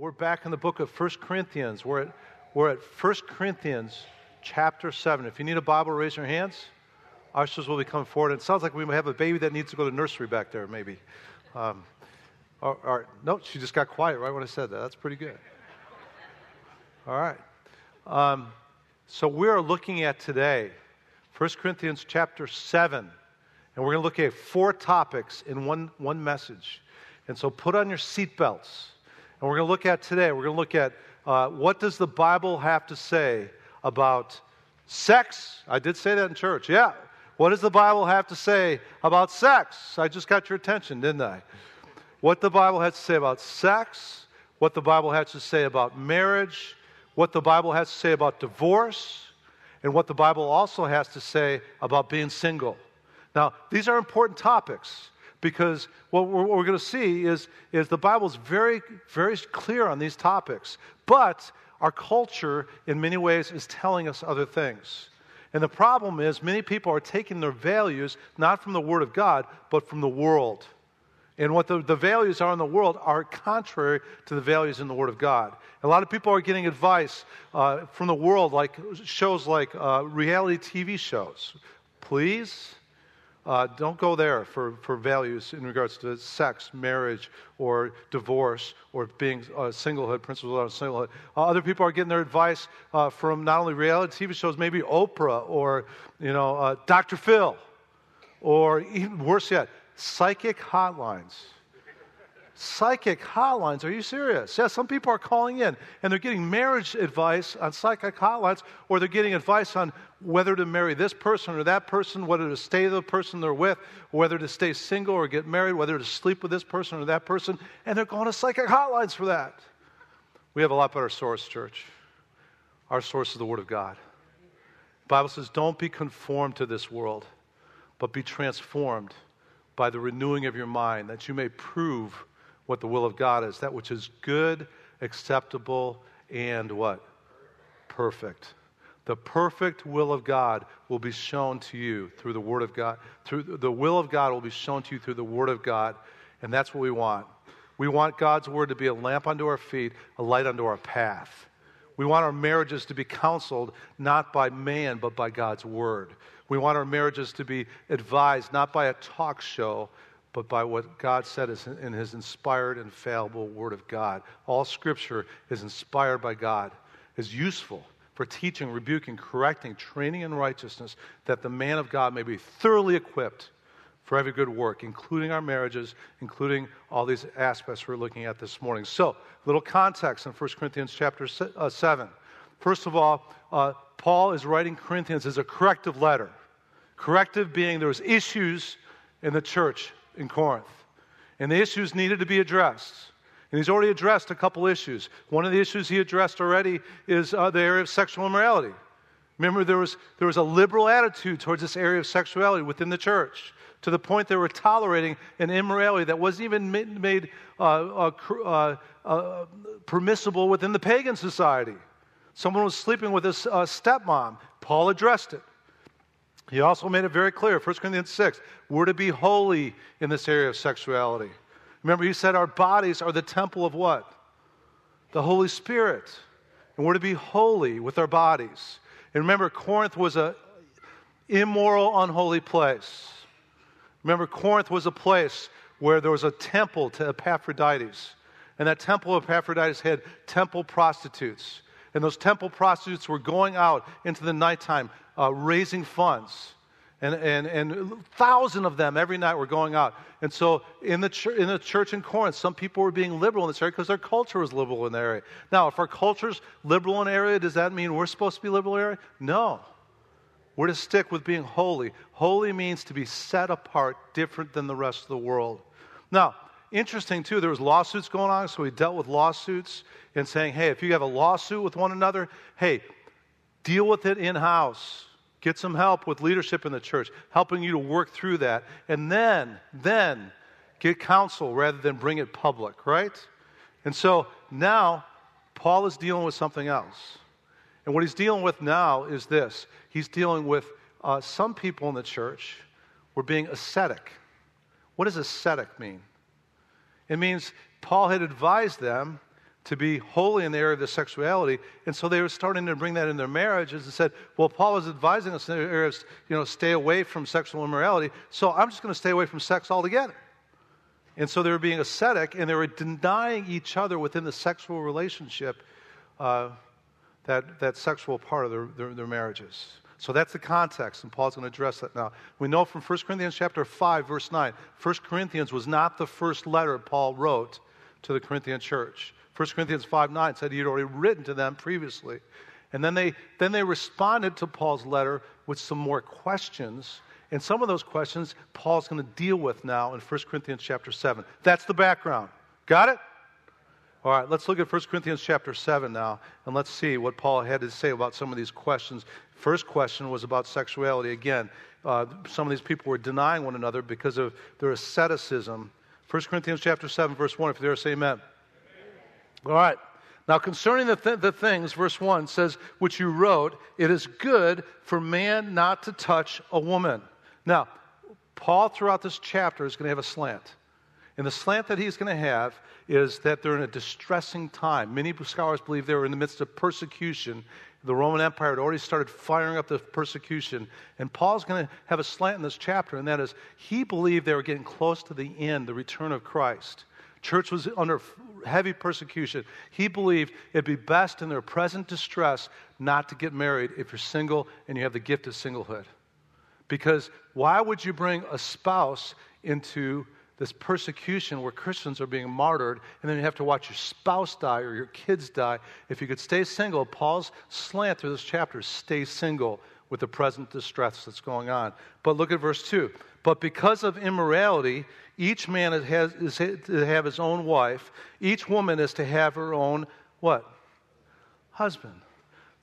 We're back in the book of 1 Corinthians. We're at, we're at 1 Corinthians chapter 7. If you need a Bible, raise your hands. Ushers will be coming forward. It sounds like we have a baby that needs to go to nursery back there, maybe. Um, or, or, no, she just got quiet right when I said that. That's pretty good. All right. Um, so we're looking at today 1 Corinthians chapter 7. And we're going to look at four topics in one, one message. And so put on your seatbelts. And we're going to look at today, we're going to look at uh, what does the Bible have to say about sex? I did say that in church. Yeah. What does the Bible have to say about sex? I just got your attention, didn't I? What the Bible has to say about sex, what the Bible has to say about marriage, what the Bible has to say about divorce, and what the Bible also has to say about being single. Now, these are important topics because what we're, we're going to see is, is the Bible is very, very clear on these topics. But our culture, in many ways, is telling us other things. And the problem is, many people are taking their values not from the Word of God, but from the world. And what the, the values are in the world are contrary to the values in the Word of God. A lot of people are getting advice uh, from the world, like shows like uh, reality TV shows. Please uh, don't go there for, for values in regards to sex, marriage, or divorce, or being uh, singlehood, principles on singlehood. Uh, other people are getting their advice uh, from not only reality TV shows, maybe Oprah or you know uh, Dr. Phil, or even worse yet, psychic hotlines. Psychic hotlines. Are you serious? Yeah, some people are calling in and they're getting marriage advice on psychic hotlines, or they're getting advice on whether to marry this person or that person, whether to stay the person they're with, whether to stay single or get married, whether to sleep with this person or that person, and they're going to psychic hotlines for that. We have a lot better source, church. Our source is the Word of God. The Bible says, Don't be conformed to this world, but be transformed by the renewing of your mind, that you may prove what the will of God is, that which is good, acceptable, and what? Perfect. The perfect will of God will be shown to you through the Word of God. Through the will of God will be shown to you through the Word of God, and that's what we want. We want God's Word to be a lamp unto our feet, a light unto our path. We want our marriages to be counseled not by man, but by God's Word. We want our marriages to be advised not by a talk show, but by what God said in His inspired, and infallible Word of God. All Scripture is inspired by God, is useful for teaching, rebuking, correcting, training in righteousness, that the man of God may be thoroughly equipped for every good work, including our marriages, including all these aspects we're looking at this morning. So, little context in 1 Corinthians chapter uh, 7. First of all, uh, Paul is writing Corinthians as a corrective letter. Corrective being there was issues in the church in Corinth. And the issues needed to be addressed. And he's already addressed a couple issues. One of the issues he addressed already is uh, the area of sexual immorality. Remember, there was, there was a liberal attitude towards this area of sexuality within the church to the point they were tolerating an immorality that wasn't even made, uh, uh, uh, uh permissible within the pagan society. Someone was sleeping with his stepmom. Paul addressed it. He also made it very clear, 1 Corinthians 6, we're to be holy in this area of sexuality. Remember, he said our bodies are the temple of what? The Holy Spirit. And we're to be holy with our bodies. And remember, Corinth was a immoral, unholy place. Remember, Corinth was a place where there was a temple to Epaphroditus. And that temple of Epaphroditus had temple prostitutes. And those temple prostitutes were going out into the nighttime uh, raising funds. And, and, and thousand of them every night were going out. And so in the, ch- in the church in Corinth, some people were being liberal in this area because their culture was liberal in the area. Now, if our culture's liberal in an area, does that mean we're supposed to be liberal in the area? No. We're to stick with being holy. Holy means to be set apart, different than the rest of the world. Now, interesting too, there was lawsuits going on, so we dealt with lawsuits and saying, hey, if you have a lawsuit with one another, hey, deal with it in house Get some help with leadership in the church, helping you to work through that. And then, then get counsel rather than bring it public, right? And so now Paul is dealing with something else. And what he's dealing with now is this he's dealing with uh, some people in the church were being ascetic. What does ascetic mean? It means Paul had advised them to be holy in the area of their sexuality. And so they were starting to bring that in their marriages and said, well, Paul is advising us in the area of, you know, stay away from sexual immorality. So I'm just going to stay away from sex altogether. And so they were being ascetic and they were denying each other within the sexual relationship uh, that, that sexual part of their, their, their marriages. So that's the context, and Paul's going to address that now. We know from 1 Corinthians chapter 5, verse 9, 1 Corinthians was not the first letter Paul wrote to the Corinthian church. 1 Corinthians 5 9 said he had already written to them previously. And then they, then they responded to Paul's letter with some more questions. And some of those questions Paul's going to deal with now in 1 Corinthians chapter 7. That's the background. Got it? All right, let's look at 1 Corinthians chapter 7 now, and let's see what Paul had to say about some of these questions. First question was about sexuality. Again, uh, some of these people were denying one another because of their asceticism. 1 Corinthians chapter 7, verse 1, if you're there, say amen. All right. Now, concerning the, th- the things, verse 1 says, which you wrote, it is good for man not to touch a woman. Now, Paul, throughout this chapter, is going to have a slant. And the slant that he's going to have is that they're in a distressing time. Many scholars believe they were in the midst of persecution. The Roman Empire had already started firing up the persecution. And Paul's going to have a slant in this chapter, and that is he believed they were getting close to the end, the return of Christ. Church was under heavy persecution. He believed it'd be best in their present distress not to get married if you're single and you have the gift of singlehood. Because why would you bring a spouse into this persecution where Christians are being martyred and then you have to watch your spouse die or your kids die? If you could stay single, Paul's slant through this chapter is stay single with the present distress that's going on. But look at verse 2. But because of immorality, each man has, is to have his own wife. Each woman is to have her own what? Husband.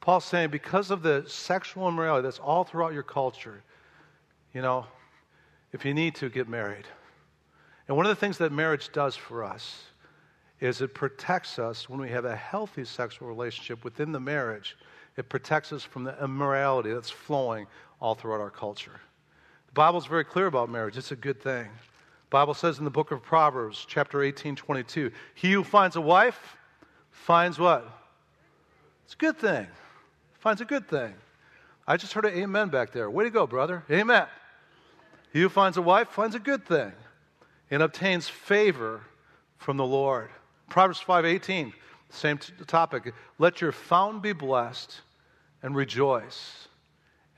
Paul's saying because of the sexual immorality that's all throughout your culture, you know, if you need to, get married. And one of the things that marriage does for us is it protects us when we have a healthy sexual relationship within the marriage it protects us from the immorality that's flowing all throughout our culture. The Bible's very clear about marriage. It's a good thing. The Bible says in the book of Proverbs, chapter 18, 22, he who finds a wife finds what? It's a good thing. Finds a good thing. I just heard an amen back there. Way to go, brother. Amen. He who finds a wife finds a good thing and obtains favor from the Lord. Proverbs 5:18, same t- topic. Let your fountain be blessed and rejoice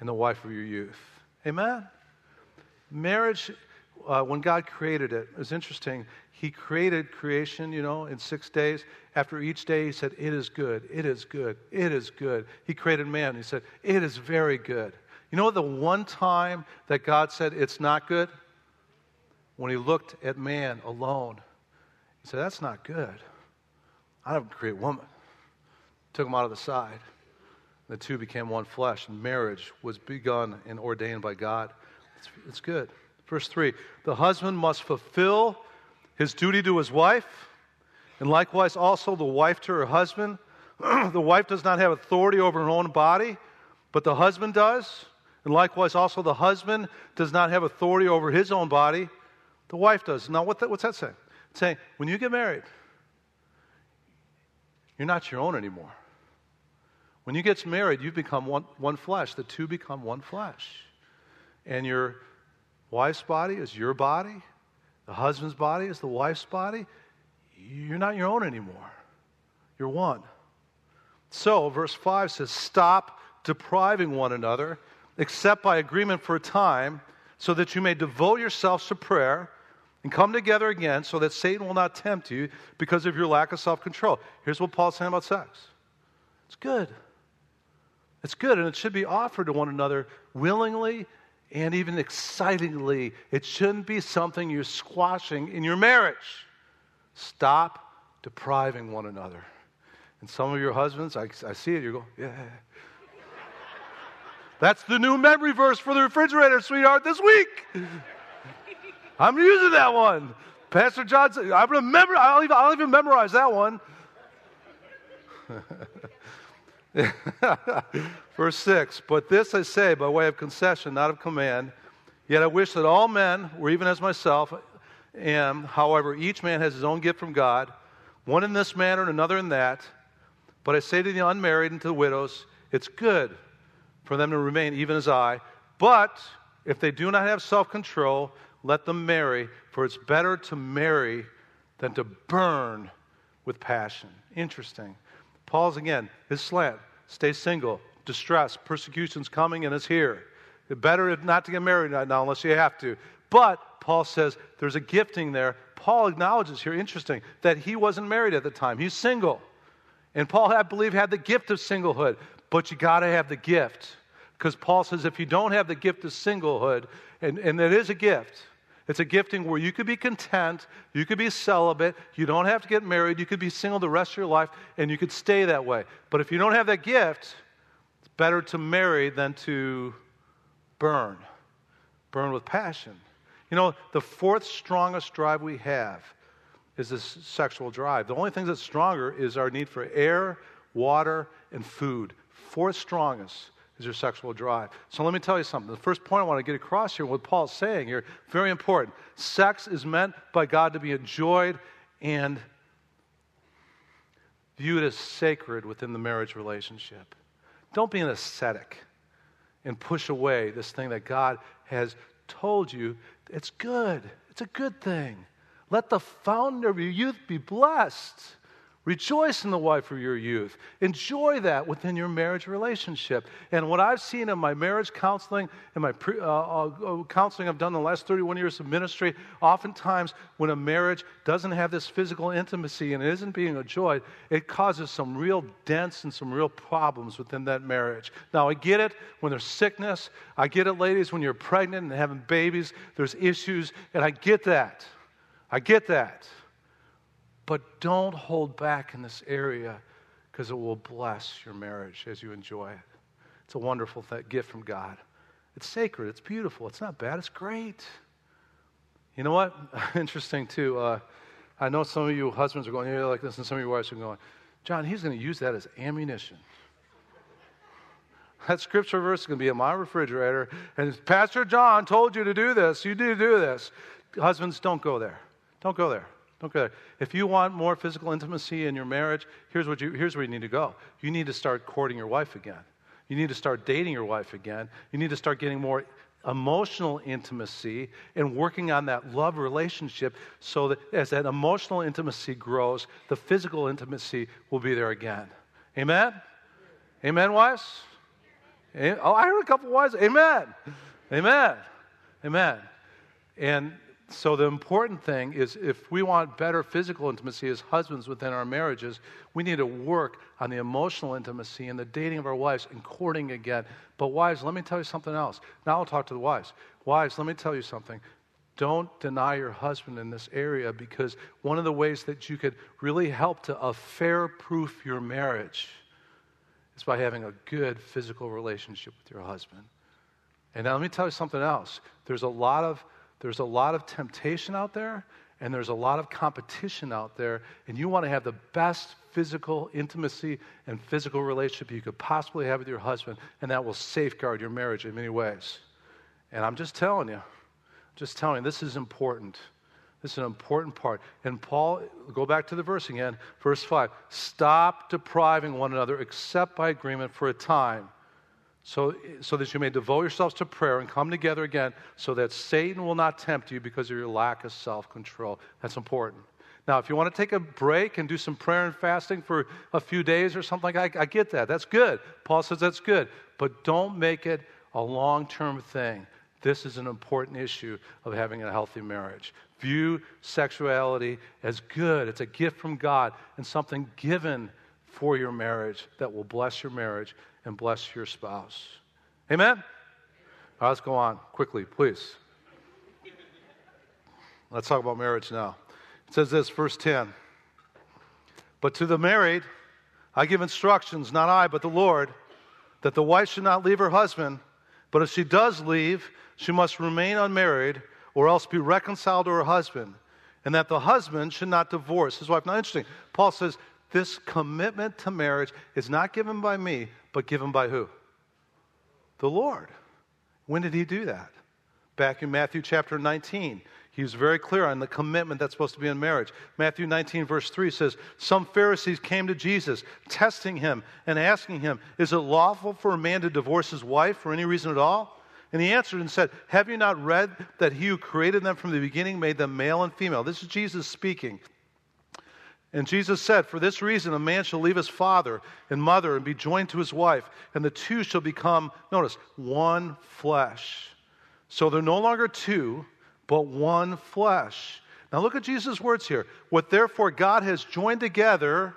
in the wife of your youth. Amen? Marriage, uh, when God created it, it was interesting. He created creation, you know, in six days. After each day, He said, It is good, it is good, it is good. He created man. He said, It is very good. You know the one time that God said it's not good? When He looked at man alone. He said, That's not good. I don't create woman. Took him out of the side. The two became one flesh, and marriage was begun and ordained by God. It's, it's good. Verse 3 The husband must fulfill his duty to his wife, and likewise also the wife to her husband. the wife does not have authority over her own body, but the husband does. And likewise also the husband does not have authority over his own body, the wife does. Now, what that, what's that saying? It's saying when you get married, you're not your own anymore. When you get married, you become one, one flesh. The two become one flesh. And your wife's body is your body, the husband's body is the wife's body. You're not your own anymore. You're one. So, verse 5 says, Stop depriving one another, except by agreement for a time, so that you may devote yourselves to prayer and come together again, so that Satan will not tempt you because of your lack of self control. Here's what Paul's saying about sex it's good. It's good, and it should be offered to one another willingly and even excitingly. It shouldn't be something you're squashing in your marriage. Stop depriving one another. And some of your husbands, I, I see it, you go, yeah. That's the new memory verse for the refrigerator, sweetheart, this week. I'm using that one. Pastor John I'm remember, I'll even, I'll even memorize that one. Verse 6 But this I say by way of concession, not of command. Yet I wish that all men were even as myself am. However, each man has his own gift from God, one in this manner and another in that. But I say to the unmarried and to the widows, it's good for them to remain even as I. But if they do not have self control, let them marry, for it's better to marry than to burn with passion. Interesting. Paul's again, his slant stay single, distress, persecution's coming and it's here. It's better not to get married right now unless you have to. But Paul says there's a gifting there. Paul acknowledges here, interesting, that he wasn't married at the time. He's single. And Paul, I believe, had the gift of singlehood. But you got to have the gift. Because Paul says if you don't have the gift of singlehood, and, and it is a gift, it's a gifting where you could be content, you could be celibate, you don't have to get married, you could be single the rest of your life, and you could stay that way. But if you don't have that gift, it's better to marry than to burn. Burn with passion. You know, the fourth strongest drive we have is this sexual drive. The only thing that's stronger is our need for air, water, and food. Fourth strongest is your sexual drive. So let me tell you something. The first point I want to get across here, what Paul's saying here, very important. Sex is meant by God to be enjoyed and viewed as sacred within the marriage relationship. Don't be an ascetic and push away this thing that God has told you. It's good. It's a good thing. Let the founder of your youth be blessed. Rejoice in the wife of your youth. Enjoy that within your marriage relationship. And what I've seen in my marriage counseling and my pre, uh, uh, uh counseling I've done the last 31 years of ministry, oftentimes when a marriage doesn't have this physical intimacy and it isn't being enjoyed, it causes some real dents and some real problems within that marriage. Now, I get it when there's sickness. I get it, ladies, when you're pregnant and having babies, there's issues, and I get that. I get that. But don't hold back in this area because it will bless your marriage as you enjoy it. It's a wonderful th- gift from God. It's sacred, it's beautiful, it's not bad, it's great. You know what? Interesting, too. Uh, I know some of you husbands are going, yeah, like this, and some of you wives are going, John, he's going to use that as ammunition. That scripture verse is going to be in my refrigerator, and Pastor John told you to do this. You need to do this. Husbands, don't go there. Don't go there. Don't go there. If you want more physical intimacy in your marriage, here's, what you, here's where you need to go. You need to start courting your wife again. You need to start dating your wife again. You need to start getting more emotional intimacy and working on that love relationship so that as that emotional intimacy grows, the physical intimacy will be there again. Amen? Amen, wives? Oh, I heard a couple wives. Amen. Amen. Amen. And so, the important thing is if we want better physical intimacy as husbands within our marriages, we need to work on the emotional intimacy and the dating of our wives and courting again. But, wives, let me tell you something else. Now I'll talk to the wives. Wives, let me tell you something. Don't deny your husband in this area because one of the ways that you could really help to affair proof your marriage is by having a good physical relationship with your husband. And now let me tell you something else. There's a lot of there's a lot of temptation out there, and there's a lot of competition out there, and you want to have the best physical intimacy and physical relationship you could possibly have with your husband, and that will safeguard your marriage in many ways. And I'm just telling you, just telling you, this is important. This is an important part. And Paul, go back to the verse again, verse 5 stop depriving one another except by agreement for a time so, so that you may devote yourselves to prayer and come together again so that Satan will not tempt you because of your lack of self control. That's important. Now, if you want to take a break and do some prayer and fasting for a few days or something, I, I get that. That's good. Paul says that's good. But don't make it a long term thing. This is an important issue of having a healthy marriage. View sexuality as good, it's a gift from God and something given for your marriage that will bless your marriage and bless your spouse. Amen? Right, let's go on quickly, please. Let's talk about marriage now. It says this, verse 10. But to the married, I give instructions, not I, but the Lord, that the wife should not leave her husband, but if she does leave, she must remain unmarried or else be reconciled to her husband, and that the husband should not divorce his wife. Now, interesting. Paul says this commitment to marriage is not given by me, but given by who? The Lord. When did he do that? Back in Matthew chapter 19. He was very clear on the commitment that's supposed to be in marriage. Matthew 19, verse 3 says, Some Pharisees came to Jesus, testing him and asking him, Is it lawful for a man to divorce his wife for any reason at all? And he answered and said, Have you not read that he who created them from the beginning made them male and female? This is Jesus speaking. And Jesus said, For this reason, a man shall leave his father and mother and be joined to his wife, and the two shall become, notice, one flesh. So they're no longer two, but one flesh. Now look at Jesus' words here. What therefore God has joined together,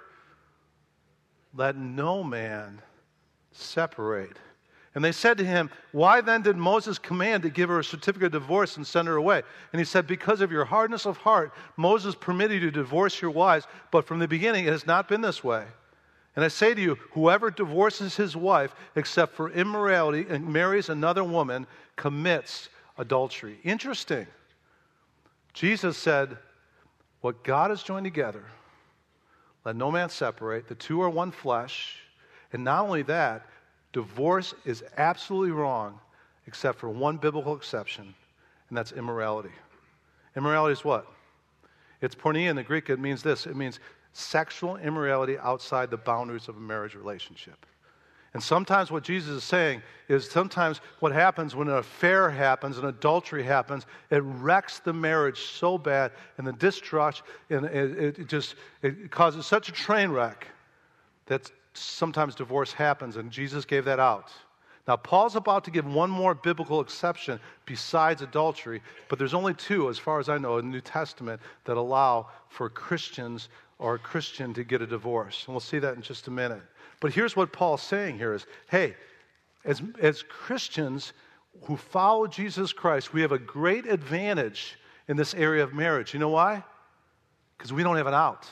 let no man separate. And they said to him, Why then did Moses command to give her a certificate of divorce and send her away? And he said, Because of your hardness of heart, Moses permitted you to divorce your wives, but from the beginning it has not been this way. And I say to you, whoever divorces his wife except for immorality and marries another woman commits adultery. Interesting. Jesus said, What God has joined together, let no man separate. The two are one flesh. And not only that, Divorce is absolutely wrong except for one biblical exception, and that's immorality. Immorality is what? It's porneia in the Greek. It means this it means sexual immorality outside the boundaries of a marriage relationship. And sometimes what Jesus is saying is sometimes what happens when an affair happens, an adultery happens, it wrecks the marriage so bad and the distrust, and it, it just it causes such a train wreck that sometimes divorce happens, and Jesus gave that out. Now, Paul's about to give one more biblical exception besides adultery, but there's only two, as far as I know, in the New Testament that allow for Christians or a Christian to get a divorce. And we'll see that in just a minute. But here's what Paul's saying here is hey, as, as Christians who follow Jesus Christ, we have a great advantage in this area of marriage. You know why? Because we don't have an out.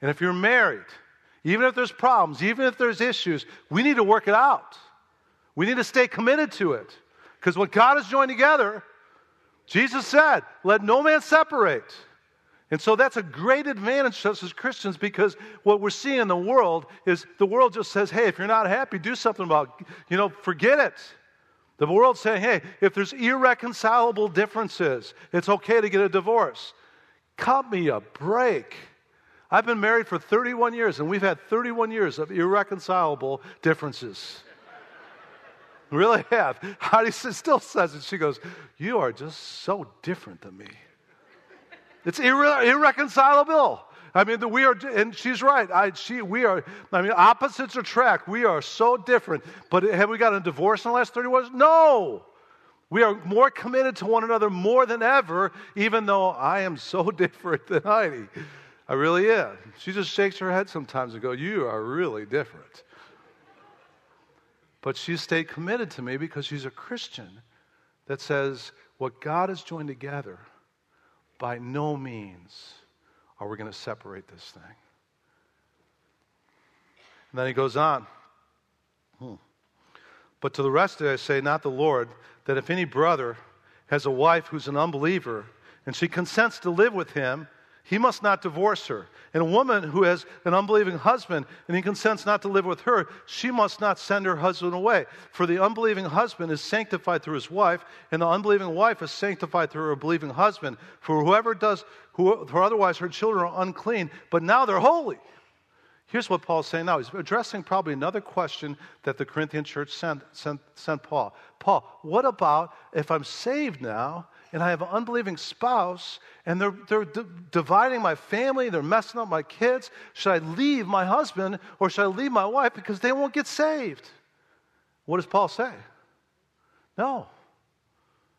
And if you're married, even if there's problems, even if there's issues, we need to work it out. We need to stay committed to it. Because what God has joined together, Jesus said, let no man separate. And so that's a great advantage to us as Christians because what we're seeing in the world is the world just says, hey, if you're not happy, do something about it. You know, forget it. The world's saying, hey, if there's irreconcilable differences, it's okay to get a divorce. Cut me a break. I've been married for 31 years, and we've had 31 years of irreconcilable differences. really have. Heidi still says it. She goes, You are just so different than me. It's irre- irreconcilable. I mean, we are, and she's right. I, she, we are, I mean, opposites attract. We are so different. But eh, have we got a divorce in the last 31 years? No. We are more committed to one another more than ever, even though I am so different than Heidi. I really am. She just shakes her head sometimes and goes, You are really different. But she stayed committed to me because she's a Christian that says, What God has joined together, by no means are we going to separate this thing. And then he goes on. Hmm. But to the rest I say, not the Lord, that if any brother has a wife who's an unbeliever and she consents to live with him, he must not divorce her. And a woman who has an unbelieving husband and he consents not to live with her, she must not send her husband away. For the unbelieving husband is sanctified through his wife, and the unbelieving wife is sanctified through her believing husband. For whoever does, who, for otherwise her children are unclean, but now they're holy. Here's what Paul's saying now. He's addressing probably another question that the Corinthian church sent, sent, sent Paul. Paul, what about if I'm saved now and I have an unbelieving spouse, and they're, they're d- dividing my family, they're messing up my kids. Should I leave my husband or should I leave my wife because they won't get saved? What does Paul say? No.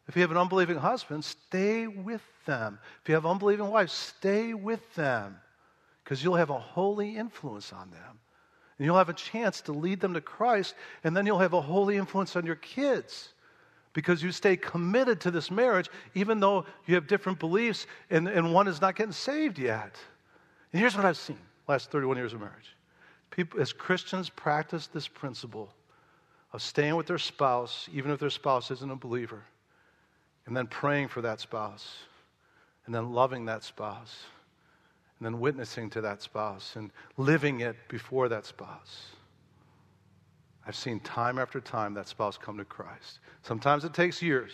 If you have an unbelieving husband, stay with them. If you have an unbelieving wife, stay with them because you'll have a holy influence on them. And you'll have a chance to lead them to Christ, and then you'll have a holy influence on your kids because you stay committed to this marriage, even though you have different beliefs and, and one is not getting saved yet. And here's what I've seen last 31 years of marriage. People, as Christians, practice this principle of staying with their spouse, even if their spouse isn't a believer, and then praying for that spouse, and then loving that spouse, and then witnessing to that spouse, and living it before that spouse. I've seen time after time that spouse come to Christ. Sometimes it takes years,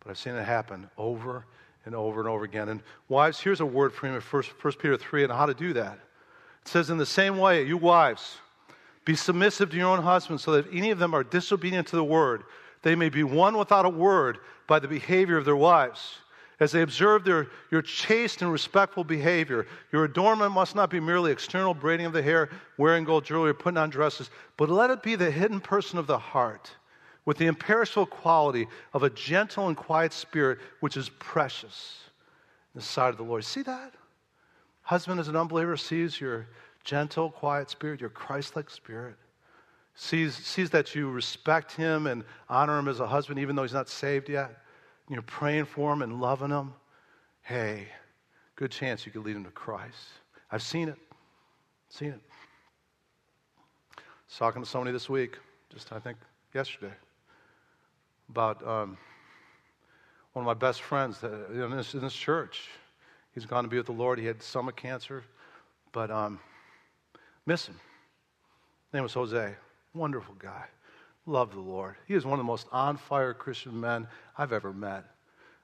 but I've seen it happen over and over and over again. And wives, here's a word for you in 1 Peter 3 and how to do that. It says, In the same way, you wives, be submissive to your own husbands, so that if any of them are disobedient to the word, they may be won without a word by the behavior of their wives. As they observe their, your chaste and respectful behavior, your adornment must not be merely external braiding of the hair, wearing gold jewelry, or putting on dresses, but let it be the hidden person of the heart with the imperishable quality of a gentle and quiet spirit, which is precious in the sight of the Lord. See that? Husband, as an unbeliever, sees your gentle, quiet spirit, your Christ like spirit, sees, sees that you respect him and honor him as a husband, even though he's not saved yet, and you're praying for them and loving them, Hey, good chance you could lead them to Christ. I've seen it. Seen it. I was talking to somebody this week, just I think yesterday about um, one of my best friends in, this, in, this, church. He's gone to be with the Lord. He had stomach cancer, but um, miss him. His name was Jose. Wonderful guy. Loved the Lord. He is one of the most on fire Christian men I've ever met.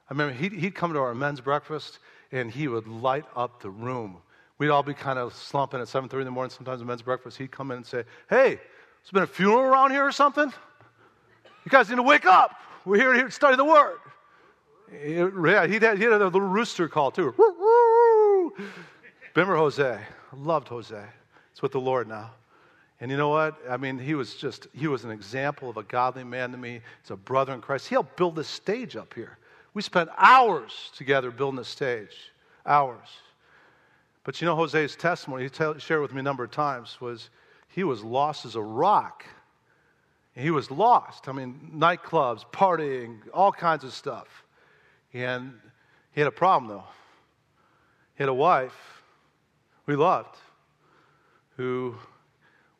I remember he'd, he'd come to our men's breakfast and he would light up the room. We'd all be kind of slumping at 7.30 in the morning, sometimes at men's breakfast. He'd come in and say, hey, there's been a funeral around here or something? You guys need to wake up. We're here to study the Word. Yeah, he had, he had a little rooster call too. Remember Jose? I loved Jose. It's with the Lord now. And you know what? I mean, he was just, he was an example of a godly man to me. He's a brother in Christ. He helped build this stage up here. We spent hours together building this stage. Hours. But you know, Jose's testimony, he tell, shared with me a number of times, was he was lost as a rock he was lost. I mean, nightclubs, partying, all kinds of stuff. And he had a problem, though. He had a wife we loved who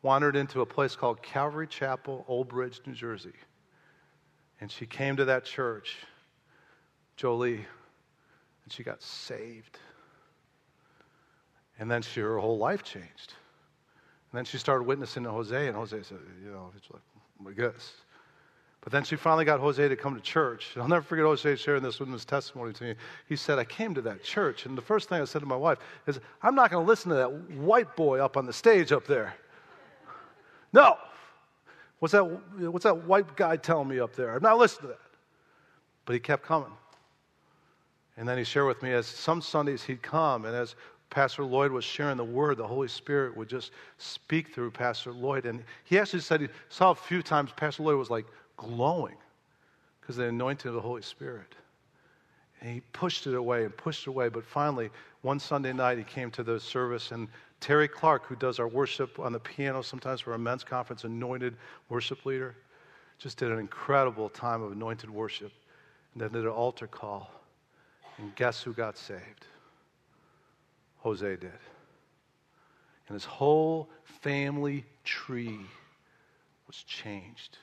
wandered into a place called Calvary Chapel, Old Bridge, New Jersey. And she came to that church, Jolie, and she got saved. And then she, her whole life changed. And then she started witnessing to Jose, and Jose said, you know, it's like, I guess. But then she finally got Jose to come to church. I'll never forget Jose sharing this with his testimony to me. He said, I came to that church, and the first thing I said to my wife is, I'm not going to listen to that white boy up on the stage up there. No. What's that, what's that white guy telling me up there? I'm not listening to that. But he kept coming. And then he shared with me as some Sundays he'd come, and as Pastor Lloyd was sharing the word, the Holy Spirit would just speak through Pastor Lloyd. And he actually said he saw a few times Pastor Lloyd was like glowing because the anointing of the Holy Spirit. And he pushed it away and pushed it away. But finally, one Sunday night, he came to the service, and Terry Clark, who does our worship on the piano sometimes for our men's conference, anointed worship leader, just did an incredible time of anointed worship. And then did an altar call. And guess who got saved? Jose did. And his whole family tree was changed.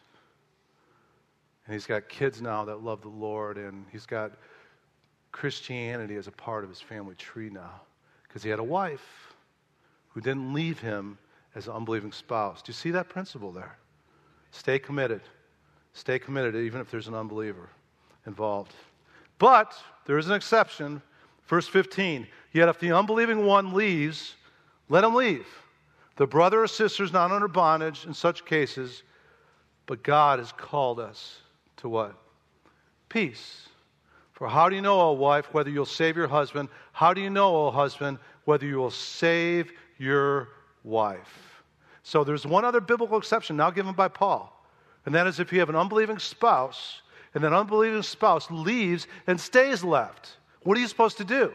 And he's got kids now that love the Lord, and he's got Christianity as a part of his family tree now because he had a wife who didn't leave him as an unbelieving spouse. Do you see that principle there? Stay committed. Stay committed, even if there's an unbeliever involved. But there is an exception. Verse 15 Yet if the unbelieving one leaves, let him leave. The brother or sister is not under bondage in such cases, but God has called us to what? Peace. For how do you know, O wife, whether you'll save your husband? How do you know, O husband, whether you will save your wife? So there's one other biblical exception now given by Paul, and that is if you have an unbelieving spouse, and that unbelieving spouse leaves and stays left. What are you supposed to do?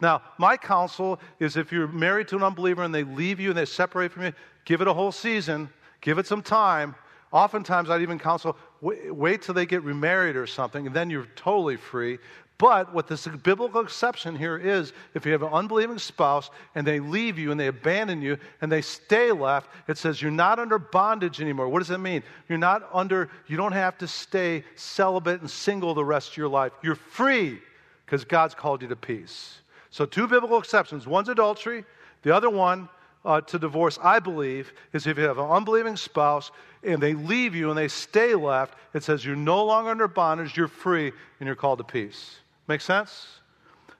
Now, my counsel is if you're married to an unbeliever and they leave you and they separate from you, give it a whole season, give it some time. Oftentimes, I'd even counsel wait, till they get remarried or something, and then you're totally free. But what this biblical exception here is if you have an unbelieving spouse and they leave you and they abandon you and they stay left, it says you're not under bondage anymore. What does that mean? You're not under, you don't have to stay celibate and single the rest of your life. You're free because God's called you to peace. So, two biblical exceptions one's adultery, the other one uh, to divorce, I believe, is if you have an unbelieving spouse and they leave you and they stay left, it says you're no longer under bondage, you're free, and you're called to peace. Make sense?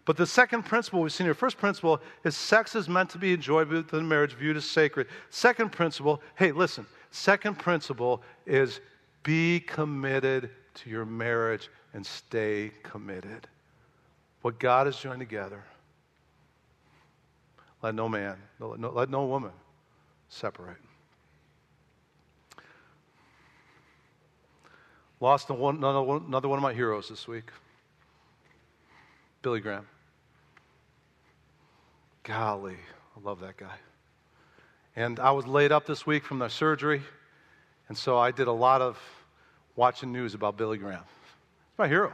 But the second principle we've seen here, first principle is sex is meant to be enjoyed within marriage, viewed as sacred. Second principle, hey, listen, second principle is be committed to your marriage and stay committed. What God has joined together, let no man, let no woman separate. Lost one, another one of my heroes this week Billy Graham. Golly, I love that guy. And I was laid up this week from the surgery, and so I did a lot of watching news about Billy Graham. He's my hero.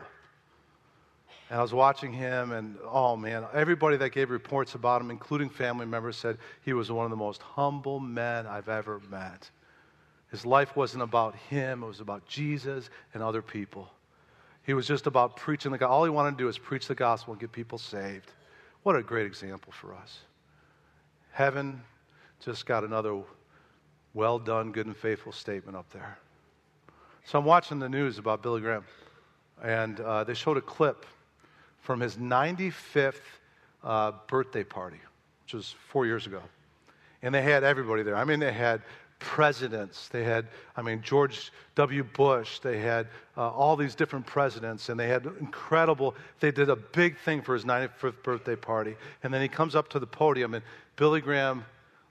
And I was watching him, and oh man, everybody that gave reports about him, including family members, said he was one of the most humble men I've ever met. His life wasn't about him, it was about Jesus and other people. He was just about preaching the gospel. All he wanted to do is preach the gospel and get people saved. What a great example for us. Heaven just got another well done, good, and faithful statement up there. So I'm watching the news about Billy Graham, and uh, they showed a clip from his 95th uh, birthday party, which was four years ago. And they had everybody there. I mean, they had presidents. They had, I mean, George W. Bush. They had uh, all these different presidents, and they had incredible, they did a big thing for his 95th birthday party. And then he comes up to the podium, and Billy Graham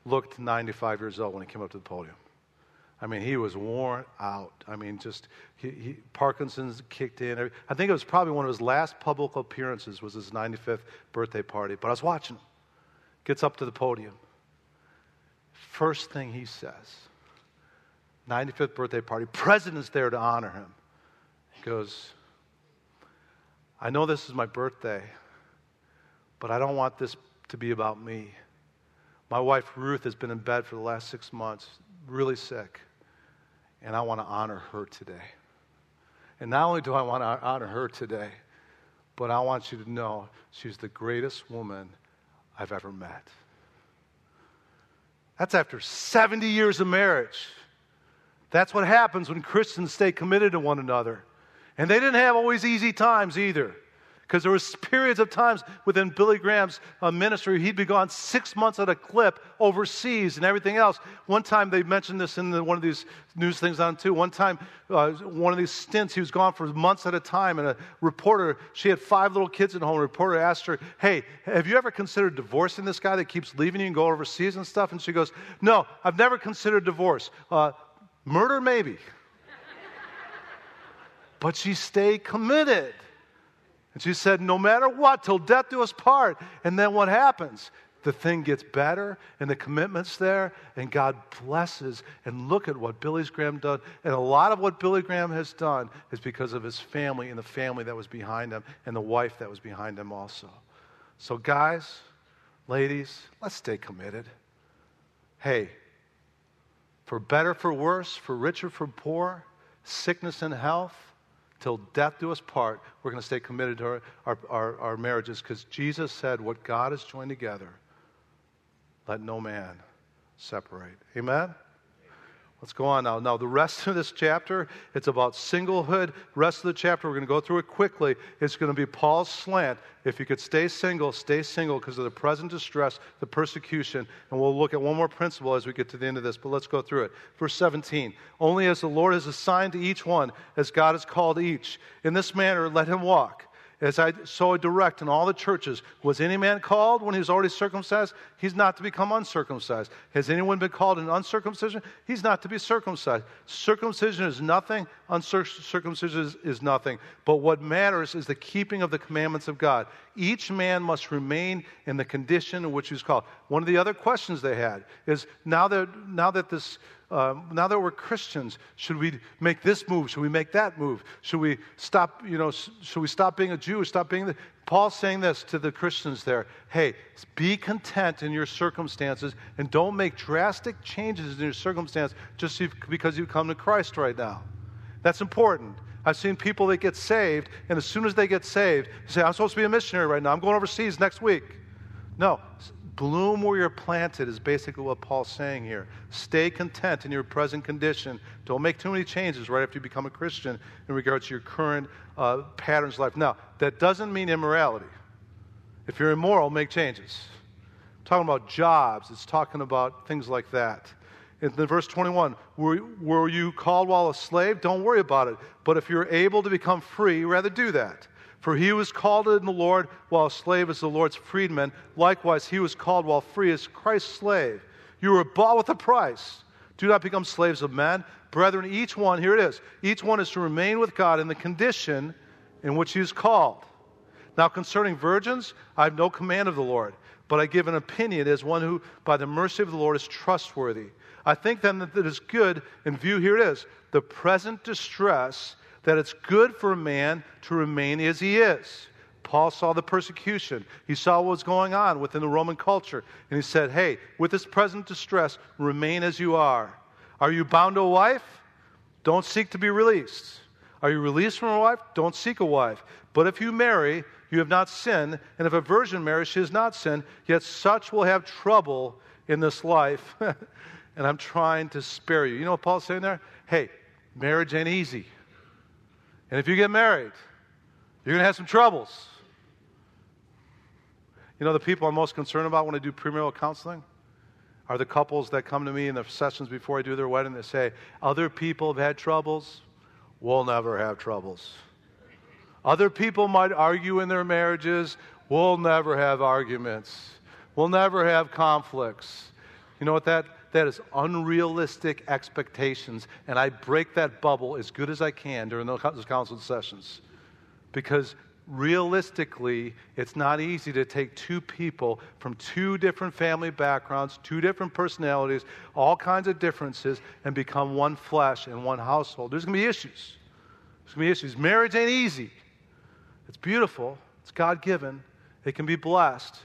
looked 95 years old when he came up to the podium. I mean, he was worn out. I mean, just he, he, Parkinson's kicked in. I think it was probably one of his last public appearances was his 95th birthday party. But I was watching him. Gets up to the podium. First thing he says, 95th birthday party, president's there to honor him. He goes, I know this is my birthday, but I don't want this to be about me. My wife Ruth has been in bed for the last six months, really sick, and I want to honor her today. And not only do I want to honor her today, but I want you to know she's the greatest woman I've ever met. That's after 70 years of marriage. That's what happens when Christians stay committed to one another. And they didn't have always easy times either. Because there was periods of times within Billy Graham's uh, ministry, he'd be gone six months at a clip overseas and everything else. One time, they mentioned this in the, one of these news things on too. One time, uh, one of these stints, he was gone for months at a time, and a reporter, she had five little kids at home. A reporter asked her, Hey, have you ever considered divorcing this guy that keeps leaving you and going overseas and stuff? And she goes, No, I've never considered divorce. Uh, murder, maybe. but she stayed committed. And she said, No matter what, till death do us part. And then what happens? The thing gets better and the commitment's there, and God blesses. And look at what Billy Graham done. And a lot of what Billy Graham has done is because of his family and the family that was behind him and the wife that was behind him also. So, guys, ladies, let's stay committed. Hey, for better, for worse, for richer, for poor, sickness and health, till death do us part, we're going to stay committed to our, our, our, our marriages because Jesus said, What God has joined together, let no man separate. Amen? Let's go on now. Now, the rest of this chapter, it's about singlehood. Rest of the chapter, we're going to go through it quickly. It's going to be Paul's slant. If you could stay single, stay single because of the present distress, the persecution. And we'll look at one more principle as we get to the end of this, but let's go through it. Verse 17 Only as the Lord has assigned to each one, as God has called each. In this manner, let him walk as I so direct in all the churches, was any man called when he was already circumcised? He's not to become uncircumcised. Has anyone been called in uncircumcision? He's not to be circumcised. Circumcision is nothing, uncircumcision is, is nothing. But what matters is the keeping of the commandments of God. Each man must remain in the condition in which he's called. One of the other questions they had is now that, now that this um, now that we're Christians, should we make this move? Should we make that move? Should we stop, you know, should we stop being a Jew? Stop being the. Paul's saying this to the Christians there. Hey, be content in your circumstances and don't make drastic changes in your circumstance just because you've come to Christ right now. That's important. I've seen people that get saved, and as soon as they get saved, they say, I'm supposed to be a missionary right now. I'm going overseas next week. No, Bloom where you're planted is basically what Paul's saying here. Stay content in your present condition. Don't make too many changes right after you become a Christian in regards to your current uh, patterns of life. Now, that doesn't mean immorality. If you're immoral, make changes. talking about jobs, it's talking about things like that. In verse 21, were, were you called while a slave? Don't worry about it. But if you're able to become free, rather do that. For he was called in the Lord while a slave is the Lord's freedman. Likewise, he was called while free as Christ's slave. You were bought with a price. Do not become slaves of men. Brethren, each one, here it is, each one is to remain with God in the condition in which he is called. Now, concerning virgins, I have no command of the Lord, but I give an opinion as one who, by the mercy of the Lord, is trustworthy. I think then that it is good, in view, here it is, the present distress, that it's good for a man to remain as he is. Paul saw the persecution. He saw what was going on within the Roman culture. And he said, Hey, with this present distress, remain as you are. Are you bound to a wife? Don't seek to be released. Are you released from a wife? Don't seek a wife. But if you marry, you have not sinned. And if a virgin marries, she has not sinned. Yet such will have trouble in this life. and I'm trying to spare you. You know what Paul's saying there? Hey, marriage ain't easy. And if you get married, you're going to have some troubles. You know the people I'm most concerned about when I do premarital counseling? Are the couples that come to me in the sessions before I do their wedding that say, Other people have had troubles. We'll never have troubles. Other people might argue in their marriages. We'll never have arguments. We'll never have conflicts. You know what that that is unrealistic expectations and I break that bubble as good as I can during those counsel sessions. Because realistically, it's not easy to take two people from two different family backgrounds, two different personalities, all kinds of differences, and become one flesh and one household. There's going to be issues. There's going to be issues. Marriage ain't easy. It's beautiful, it's God given, it can be blessed,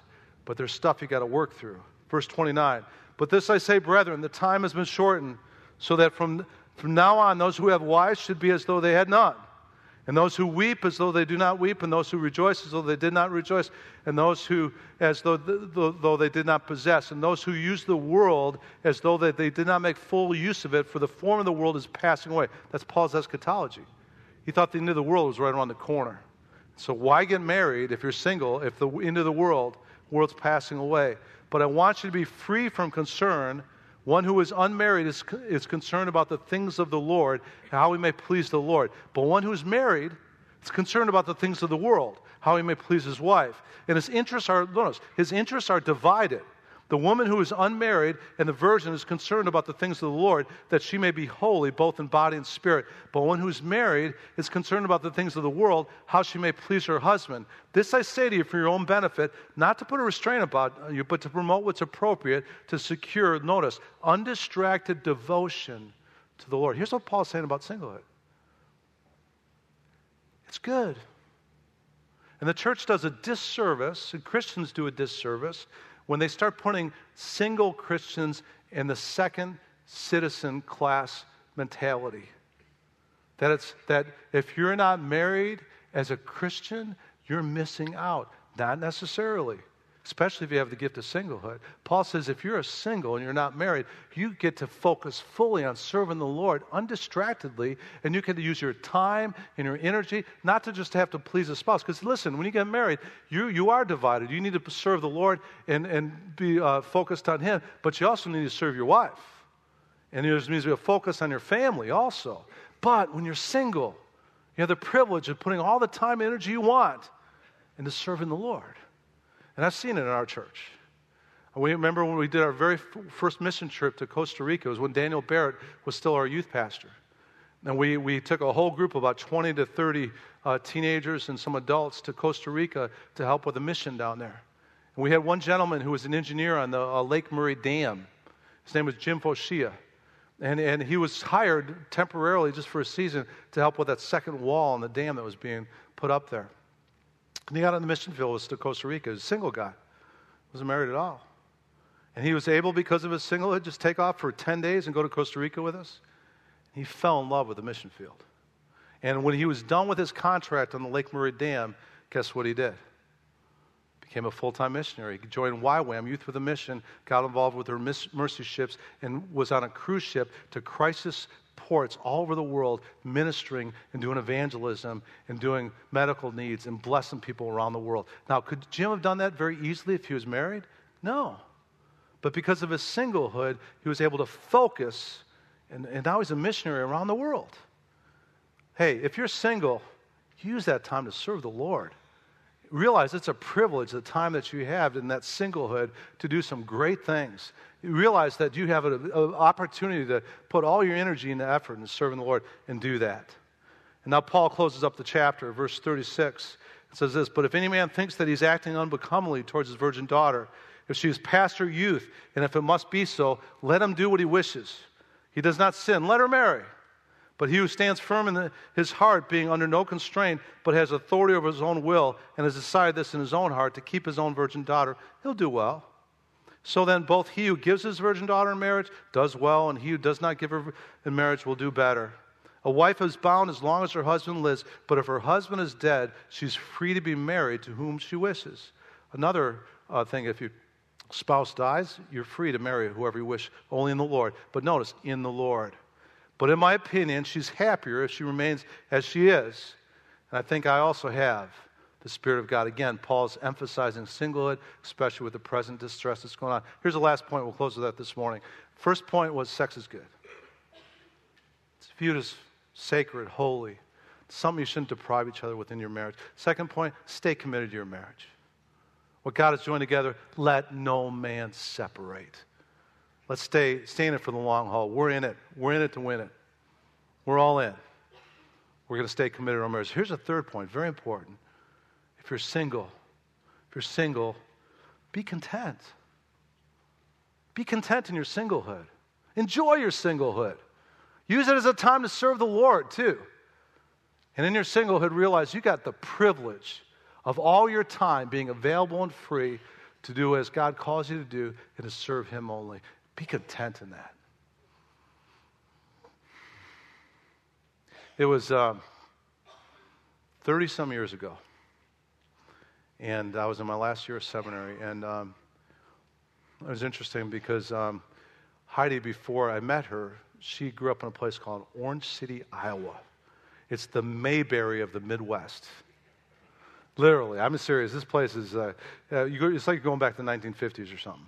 but there's stuff you got to work through. Verse 29 But this I say, brethren, the time has been shortened, so that from, from now on those who have wives should be as though they had not, and those who weep as though they do not weep, and those who rejoice as though they did not rejoice, and those who as though, though they did not possess, and those who use the world as though that they did not make full use of it, for the form of the world is passing away. That's Paul's eschatology. He thought the end of the world was right around the corner. So why get married if you're single, if the end of the world, world's passing away? But I want you to be free from concern one who is unmarried is, is concerned about the things of the Lord, how he may please the Lord. But one who is married is concerned about the things of the world, how he may please his wife. And his interests are, notice, his interests are divided. The woman who is unmarried and the virgin is concerned about the things of the Lord, that she may be holy, both in body and spirit. But one who is married is concerned about the things of the world, how she may please her husband. This I say to you for your own benefit, not to put a restraint about you, but to promote what's appropriate to secure, notice, undistracted devotion to the Lord. Here's what Paul's saying about singlehood it's good. And the church does a disservice, and Christians do a disservice when they start putting single Christians in the second citizen class mentality. That it's that if you're not married as a Christian, you're missing out. Not necessarily especially if you have the gift of singlehood. Paul says if you're a single and you're not married, you get to focus fully on serving the Lord undistractedly, and you can use your time and your energy not to just have to please a spouse. Because listen, when you get married, you, you are divided. You need to serve the Lord and, and be uh, focused on Him, but you also need to serve your wife. And there needs to be a focus on your family also. But when you're single, you have the privilege of putting all the time and energy you want into serving the Lord. And I've seen it in our church. We remember when we did our very first mission trip to Costa Rica, it was when Daniel Barrett was still our youth pastor. And we, we took a whole group, of about 20 to 30 uh, teenagers and some adults, to Costa Rica to help with a mission down there. And we had one gentleman who was an engineer on the uh, Lake Murray Dam. His name was Jim Foshia. And, and he was hired temporarily just for a season to help with that second wall on the dam that was being put up there. And he got on the mission field was to Costa Rica. He was a single guy, wasn't married at all. And he was able, because of his singlehood, just take off for 10 days and go to Costa Rica with us. He fell in love with the mission field. And when he was done with his contract on the Lake Murray Dam, guess what he did? Became a full time missionary. He joined YWAM, Youth with a Mission, got involved with their mercy ships, and was on a cruise ship to crisis ports all over the world ministering and doing evangelism and doing medical needs and blessing people around the world. Now, could Jim have done that very easily if he was married? No. But because of his singlehood, he was able to focus, and, and now he's a missionary around the world. Hey, if you're single, use that time to serve the Lord realize it's a privilege, the time that you have in that singlehood to do some great things. Realize that you have an opportunity to put all your energy and effort in serving the Lord and do that. And now Paul closes up the chapter, verse 36. It says this But if any man thinks that he's acting unbecomingly towards his virgin daughter, if she is past her youth, and if it must be so, let him do what he wishes. He does not sin, let her marry. But he who stands firm in the, his heart, being under no constraint, but has authority over his own will, and has decided this in his own heart to keep his own virgin daughter, he'll do well. So then, both he who gives his virgin daughter in marriage does well, and he who does not give her in marriage will do better. A wife is bound as long as her husband lives, but if her husband is dead, she's free to be married to whom she wishes. Another uh, thing, if your spouse dies, you're free to marry whoever you wish, only in the Lord. But notice, in the Lord. But in my opinion, she's happier if she remains as she is. And I think I also have the Spirit of God. Again, Paul's emphasizing singlehood, especially with the present distress that's going on. Here's the last point. We'll close with that this morning. First point was sex is good. It's viewed as sacred, holy, something you shouldn't deprive each other within your marriage. Second point, stay committed to your marriage. What God has joined together, let no man separate. Let's stay, stay in it for the long haul. We're in it. We're in it to win it. We're all in. We're going to stay committed to our marriage. Here's a third point, very important. If you're single, if you're single, be content. Be content in your singlehood. Enjoy your singlehood. Use it as a time to serve the Lord, too. And in your singlehood, realize you got the privilege of all your time being available and free to do as God calls you to do and to serve Him only. Be content in that. It was 30 um, some years ago. And I was in my last year of seminary. And um, it was interesting because um, Heidi, before I met her, she grew up in a place called Orange City, Iowa. It's the Mayberry of the Midwest. Literally, I'm serious. This place is, uh, uh, go, it's like going back to the 1950s or something.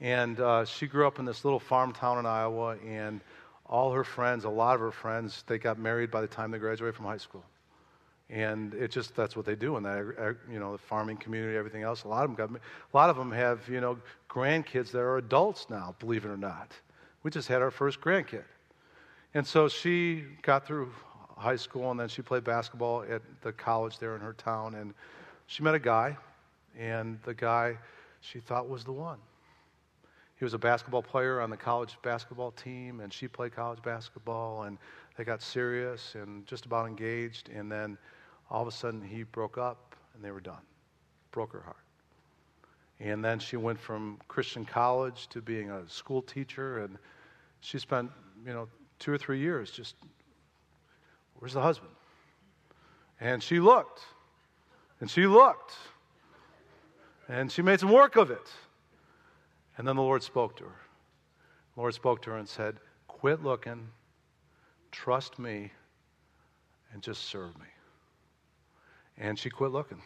And uh, she grew up in this little farm town in Iowa, and all her friends, a lot of her friends, they got married by the time they graduated from high school. And it just, that's what they do in that, you know, the farming community, everything else. A lot of them got, a lot of them have, you know, grandkids that are adults now, believe it or not. We just had our first grandkid. And so she got through high school, and then she played basketball at the college there in her town. And she met a guy, and the guy she thought was the one. He was a basketball player on the college basketball team, and she played college basketball, and they got serious and just about engaged. And then all of a sudden, he broke up, and they were done. Broke her heart. And then she went from Christian college to being a school teacher, and she spent, you know, two or three years just, where's the husband? And she looked, and she looked, and she made some work of it. And then the Lord spoke to her. The Lord spoke to her and said, Quit looking, trust me, and just serve me. And she quit looking.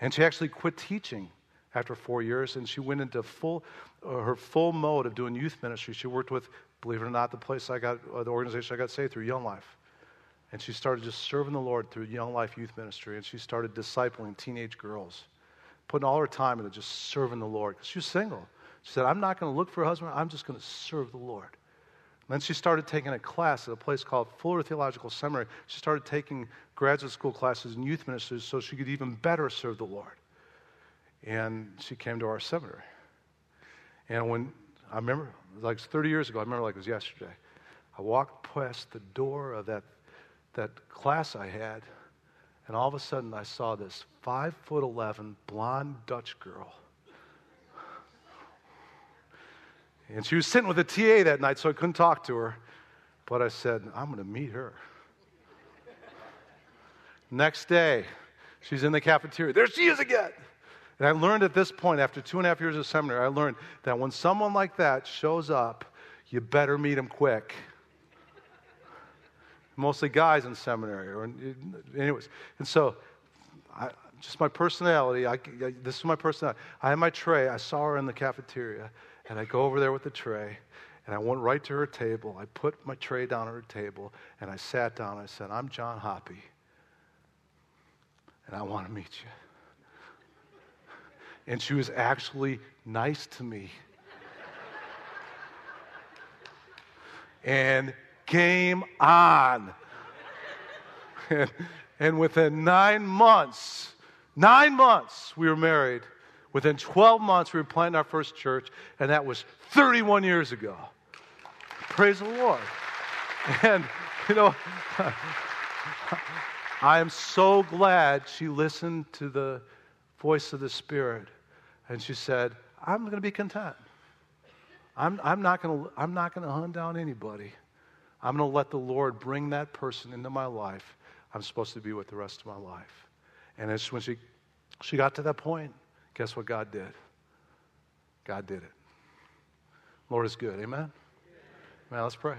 And she actually quit teaching after four years, and she went into full, uh, her full mode of doing youth ministry. She worked with, believe it or not, the place I got, uh, the organization I got saved through, Young Life. And she started just serving the Lord through Young Life Youth Ministry, and she started discipling teenage girls putting all her time into just serving the Lord. She was single. She said, I'm not going to look for a husband, I'm just going to serve the Lord. Then she started taking a class at a place called Fuller Theological Seminary. She started taking graduate school classes in youth ministries so she could even better serve the Lord. And she came to our seminary. And when I remember, like 30 years ago, I remember like it was yesterday, I walked past the door of that, that class I had, and all of a sudden, I saw this five foot eleven blonde Dutch girl. And she was sitting with a TA that night, so I couldn't talk to her. But I said, I'm going to meet her. Next day, she's in the cafeteria. There she is again. And I learned at this point, after two and a half years of seminary, I learned that when someone like that shows up, you better meet him quick. mostly guys in seminary. Or, anyways, and so, I, just my personality. I, I, this is my personality. I had my tray. I saw her in the cafeteria, and I go over there with the tray, and I went right to her table. I put my tray down on her table, and I sat down. And I said, "I'm John Hoppy, and I want to meet you." And she was actually nice to me. and game on. and, and within nine months, nine months, we were married. Within 12 months, we were planting our first church, and that was 31 years ago. Praise the Lord. And, you know, I am so glad she listened to the voice of the Spirit. And she said, I'm going to be content. I'm, I'm not going to hunt down anybody. I'm going to let the Lord bring that person into my life I'm supposed to be with the rest of my life. And it's when she, she got to that point, guess what God did? God did it. Lord is good. Amen? Amen. Let's pray.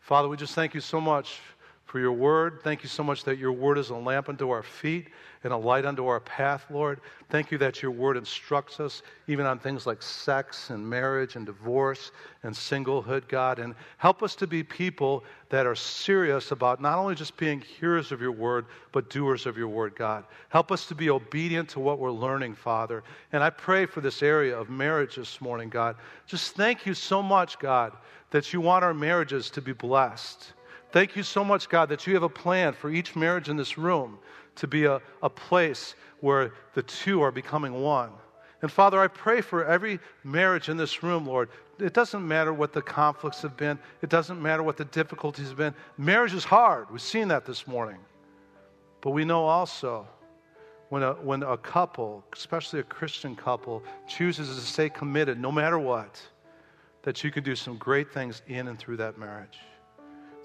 Father, we just thank you so much for your word. Thank you so much that your word is a lamp unto our feet and a light unto our path, Lord. Thank you that your word instructs us even on things like sex and marriage and divorce and singlehood, God. And help us to be people that are serious about not only just being hearers of your word, but doers of your word, God. Help us to be obedient to what we're learning, Father. And I pray for this area of marriage this morning, God. Just thank you so much, God, that you want our marriages to be blessed. Thank you so much, God, that you have a plan for each marriage in this room to be a, a place where the two are becoming one. And Father, I pray for every marriage in this room, Lord. It doesn't matter what the conflicts have been, it doesn't matter what the difficulties have been. Marriage is hard. We've seen that this morning. But we know also when a, when a couple, especially a Christian couple, chooses to stay committed no matter what, that you could do some great things in and through that marriage.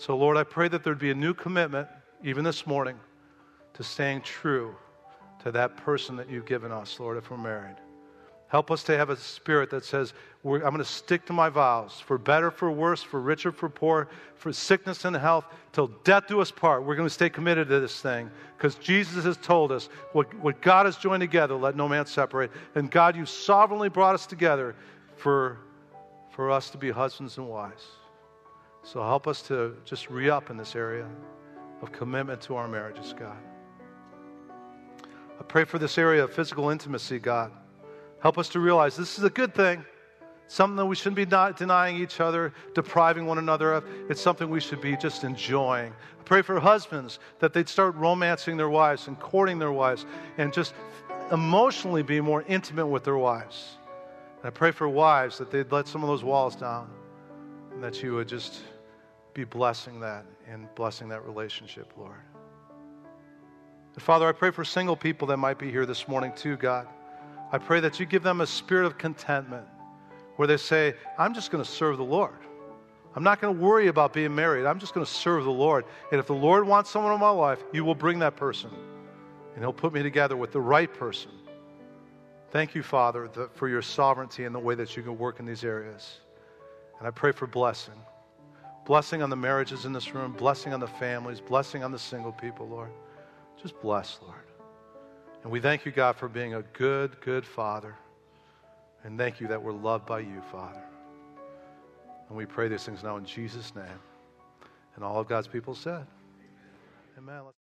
So, Lord, I pray that there'd be a new commitment, even this morning, to staying true to that person that you've given us, Lord, if we're married. Help us to have a spirit that says, I'm going to stick to my vows, for better, for worse, for richer, for poor, for sickness and health, till death do us part. We're going to stay committed to this thing because Jesus has told us what, what God has joined together, let no man separate. And God, you sovereignly brought us together for, for us to be husbands and wives. So help us to just re up in this area of commitment to our marriages, God. I pray for this area of physical intimacy, God. Help us to realize this is a good thing, something that we shouldn't be not denying each other, depriving one another of. It's something we should be just enjoying. I pray for husbands that they'd start romancing their wives and courting their wives and just emotionally be more intimate with their wives. And I pray for wives that they'd let some of those walls down and that you would just be blessing that and blessing that relationship, Lord. And Father, I pray for single people that might be here this morning too, God. I pray that you give them a spirit of contentment where they say, I'm just going to serve the Lord. I'm not going to worry about being married. I'm just going to serve the Lord. And if the Lord wants someone in my life, you will bring that person. And he'll put me together with the right person. Thank you, Father, for your sovereignty and the way that you can work in these areas. And I pray for blessing. Blessing on the marriages in this room, blessing on the families, blessing on the single people, Lord. Just bless, Lord. And we thank you, God, for being a good, good Father. And thank you that we're loved by you, Father. And we pray these things now in Jesus' name. And all of God's people said, Amen. Amen.